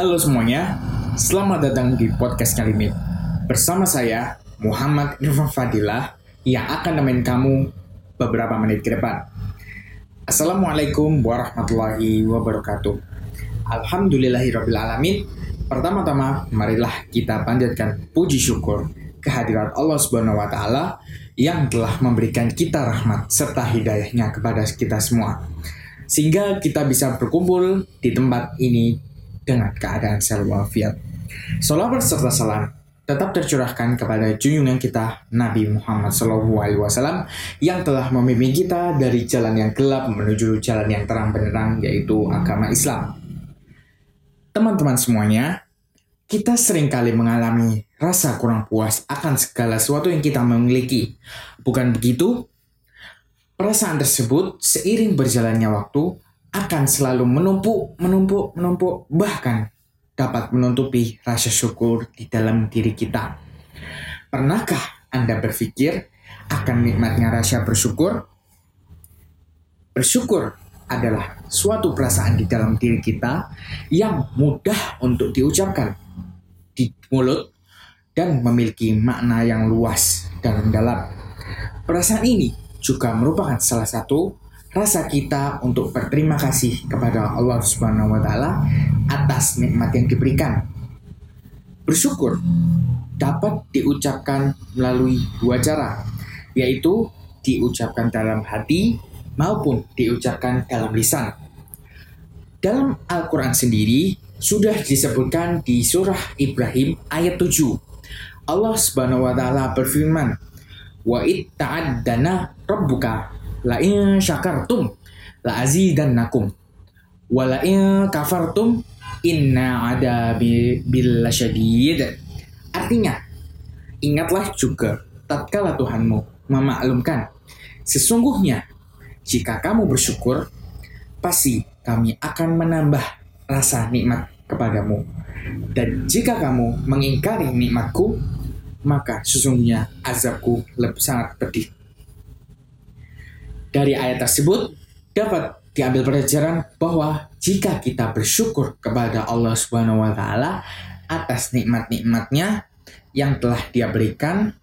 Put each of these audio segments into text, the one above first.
Halo semuanya, selamat datang di podcast Kalimit. Bersama saya, Muhammad Irfan Fadilah, yang akan nemenin kamu beberapa menit ke depan. Assalamualaikum warahmatullahi wabarakatuh. Alhamdulillahirrabbilalamin. Pertama-tama, marilah kita panjatkan puji syukur kehadirat Allah Subhanahu wa taala yang telah memberikan kita rahmat serta hidayahnya kepada kita semua. Sehingga kita bisa berkumpul di tempat ini dengan keadaan selalu walafiat. Salawat serta salam tetap tercurahkan kepada junjungan kita Nabi Muhammad SAW yang telah memimpin kita dari jalan yang gelap menuju jalan yang terang benderang yaitu agama Islam. Teman-teman semuanya, kita sering kali mengalami rasa kurang puas akan segala sesuatu yang kita memiliki. Bukan begitu? Perasaan tersebut seiring berjalannya waktu akan selalu menumpuk, menumpuk, menumpuk, bahkan dapat menutupi rasa syukur di dalam diri kita. Pernahkah Anda berpikir akan nikmatnya rasa bersyukur? Bersyukur adalah suatu perasaan di dalam diri kita yang mudah untuk diucapkan di mulut dan memiliki makna yang luas dan dalam. Perasaan ini juga merupakan salah satu rasa kita untuk berterima kasih kepada Allah Subhanahu wa taala atas nikmat yang diberikan. Bersyukur dapat diucapkan melalui dua cara, yaitu diucapkan dalam hati maupun diucapkan dalam lisan. Dalam Al-Quran sendiri sudah disebutkan di surah Ibrahim ayat 7. Allah Subhanahu wa taala berfirman, "Wa it ta'addana rabbuka la in syakartum la azidannakum. Wa la in kafartum inna ada bil syadid artinya ingatlah juga tatkala Tuhanmu memaklumkan sesungguhnya jika kamu bersyukur pasti kami akan menambah rasa nikmat kepadamu. Dan jika kamu mengingkari nikmatku maka sesungguhnya azabku lebih sangat pedih dari ayat tersebut dapat diambil pelajaran bahwa jika kita bersyukur kepada Allah Subhanahu wa taala atas nikmat-nikmatnya yang telah Dia berikan,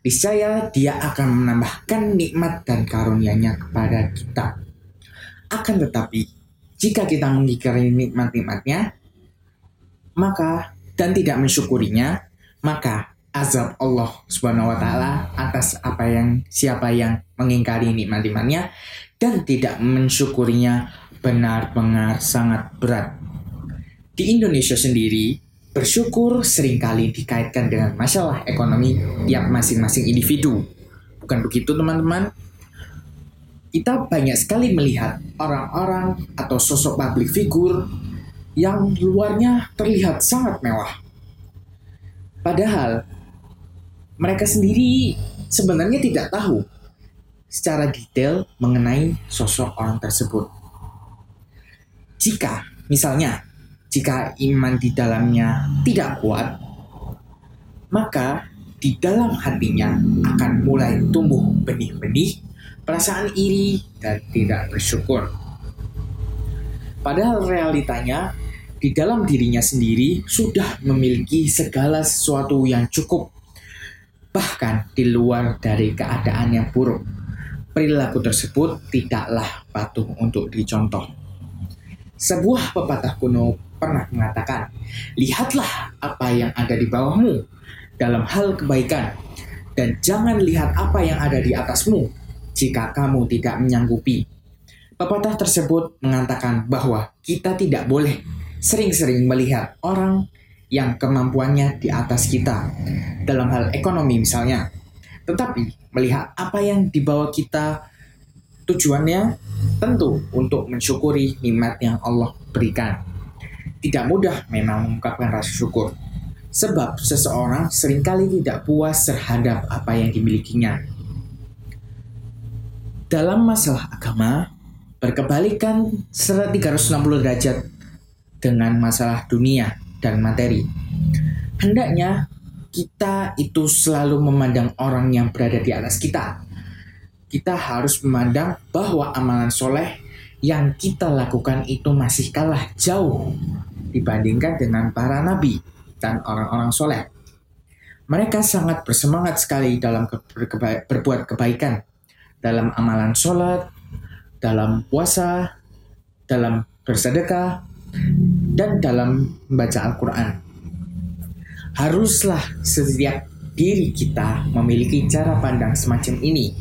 niscaya Dia akan menambahkan nikmat dan karunia-Nya kepada kita. Akan tetapi, jika kita mengingkari nikmat-nikmatnya, maka dan tidak mensyukurinya, maka azab Allah Subhanahu wa taala atas apa yang siapa yang mengingkari nikmat-nikmatnya dan tidak mensyukurinya benar-benar sangat berat. Di Indonesia sendiri, bersyukur sering kali dikaitkan dengan masalah ekonomi tiap masing-masing individu. Bukan begitu teman-teman? Kita banyak sekali melihat orang-orang atau sosok publik figur yang luarnya terlihat sangat mewah. Padahal mereka sendiri sebenarnya tidak tahu secara detail mengenai sosok orang tersebut. Jika, misalnya, jika iman di dalamnya tidak kuat, maka di dalam hatinya akan mulai tumbuh benih-benih perasaan iri dan tidak bersyukur. Padahal realitanya di dalam dirinya sendiri sudah memiliki segala sesuatu yang cukup bahkan di luar dari keadaan yang buruk. Perilaku tersebut tidaklah patuh untuk dicontoh. Sebuah pepatah kuno pernah mengatakan, "Lihatlah apa yang ada di bawahmu dalam hal kebaikan, dan jangan lihat apa yang ada di atasmu jika kamu tidak menyanggupi." Pepatah tersebut mengatakan bahwa kita tidak boleh sering-sering melihat orang yang kemampuannya di atas kita dalam hal ekonomi misalnya. Tetapi melihat apa yang dibawa kita tujuannya tentu untuk mensyukuri nikmat yang Allah berikan. Tidak mudah memang mengungkapkan rasa syukur. Sebab seseorang sering kali tidak puas terhadap apa yang dimilikinya. Dalam masalah agama, berkebalikan 360 derajat dengan masalah dunia dan materi. Hendaknya kita itu selalu memandang orang yang berada di atas kita. Kita harus memandang bahwa amalan soleh yang kita lakukan itu masih kalah jauh dibandingkan dengan para nabi dan orang-orang soleh. Mereka sangat bersemangat sekali dalam berbuat kebaikan, dalam amalan sholat, dalam puasa, dalam bersedekah, dan dalam membaca Al-Quran. Haruslah setiap diri kita memiliki cara pandang semacam ini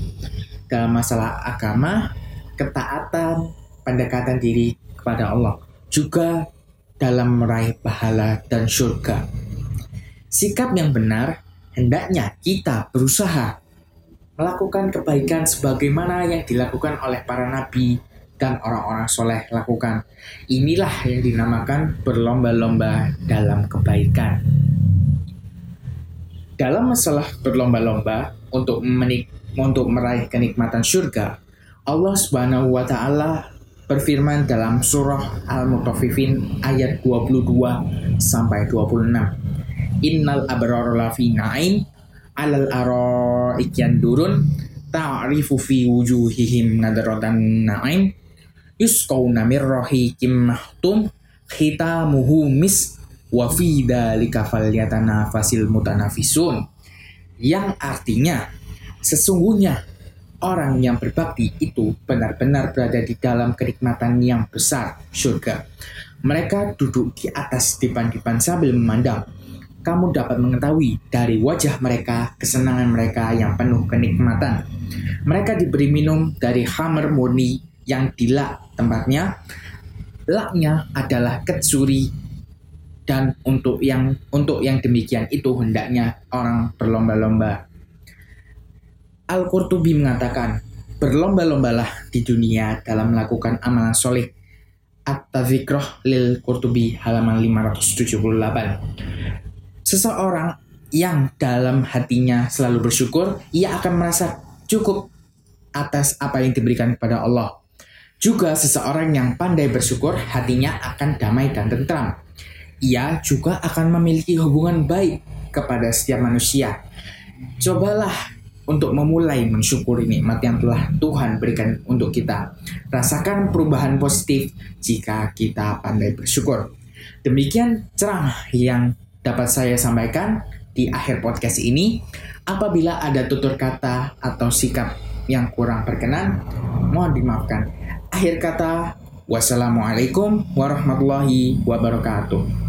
dalam masalah agama, ketaatan, pendekatan diri kepada Allah, juga dalam meraih pahala dan surga. Sikap yang benar hendaknya kita berusaha melakukan kebaikan sebagaimana yang dilakukan oleh para nabi dan orang-orang soleh lakukan. Inilah yang dinamakan berlomba-lomba dalam kebaikan. Dalam masalah berlomba-lomba untuk menik untuk meraih kenikmatan surga, Allah Subhanahu wa taala berfirman dalam surah Al-Mutaffifin ayat 22 sampai 26. Innal abrara lafi na'im alal araik durun ta'rifu fi wujuhihim nadratan na'im yusqawna mir rahikim mahtum khitamuhu mis wa fi falyatanafasil mutanafisun yang artinya sesungguhnya orang yang berbakti itu benar-benar berada di dalam kenikmatan yang besar, surga. Mereka duduk di atas dipan-dipan sambil memandang. Kamu dapat mengetahui dari wajah mereka kesenangan mereka yang penuh kenikmatan. Mereka diberi minum dari hammer murni yang dilak tempatnya. Laknya adalah ketsuri dan untuk yang untuk yang demikian itu hendaknya orang berlomba-lomba Al-Qurtubi mengatakan, berlomba-lombalah di dunia dalam melakukan amalan soleh. At-Tazikroh lil Qurtubi halaman 578. Seseorang yang dalam hatinya selalu bersyukur, ia akan merasa cukup atas apa yang diberikan kepada Allah. Juga seseorang yang pandai bersyukur, hatinya akan damai dan tentram. Ia juga akan memiliki hubungan baik kepada setiap manusia. Cobalah untuk memulai mensyukuri nikmat yang telah Tuhan berikan untuk kita. Rasakan perubahan positif jika kita pandai bersyukur. Demikian ceramah yang dapat saya sampaikan di akhir podcast ini. Apabila ada tutur kata atau sikap yang kurang berkenan, mohon dimaafkan. Akhir kata, wassalamualaikum warahmatullahi wabarakatuh.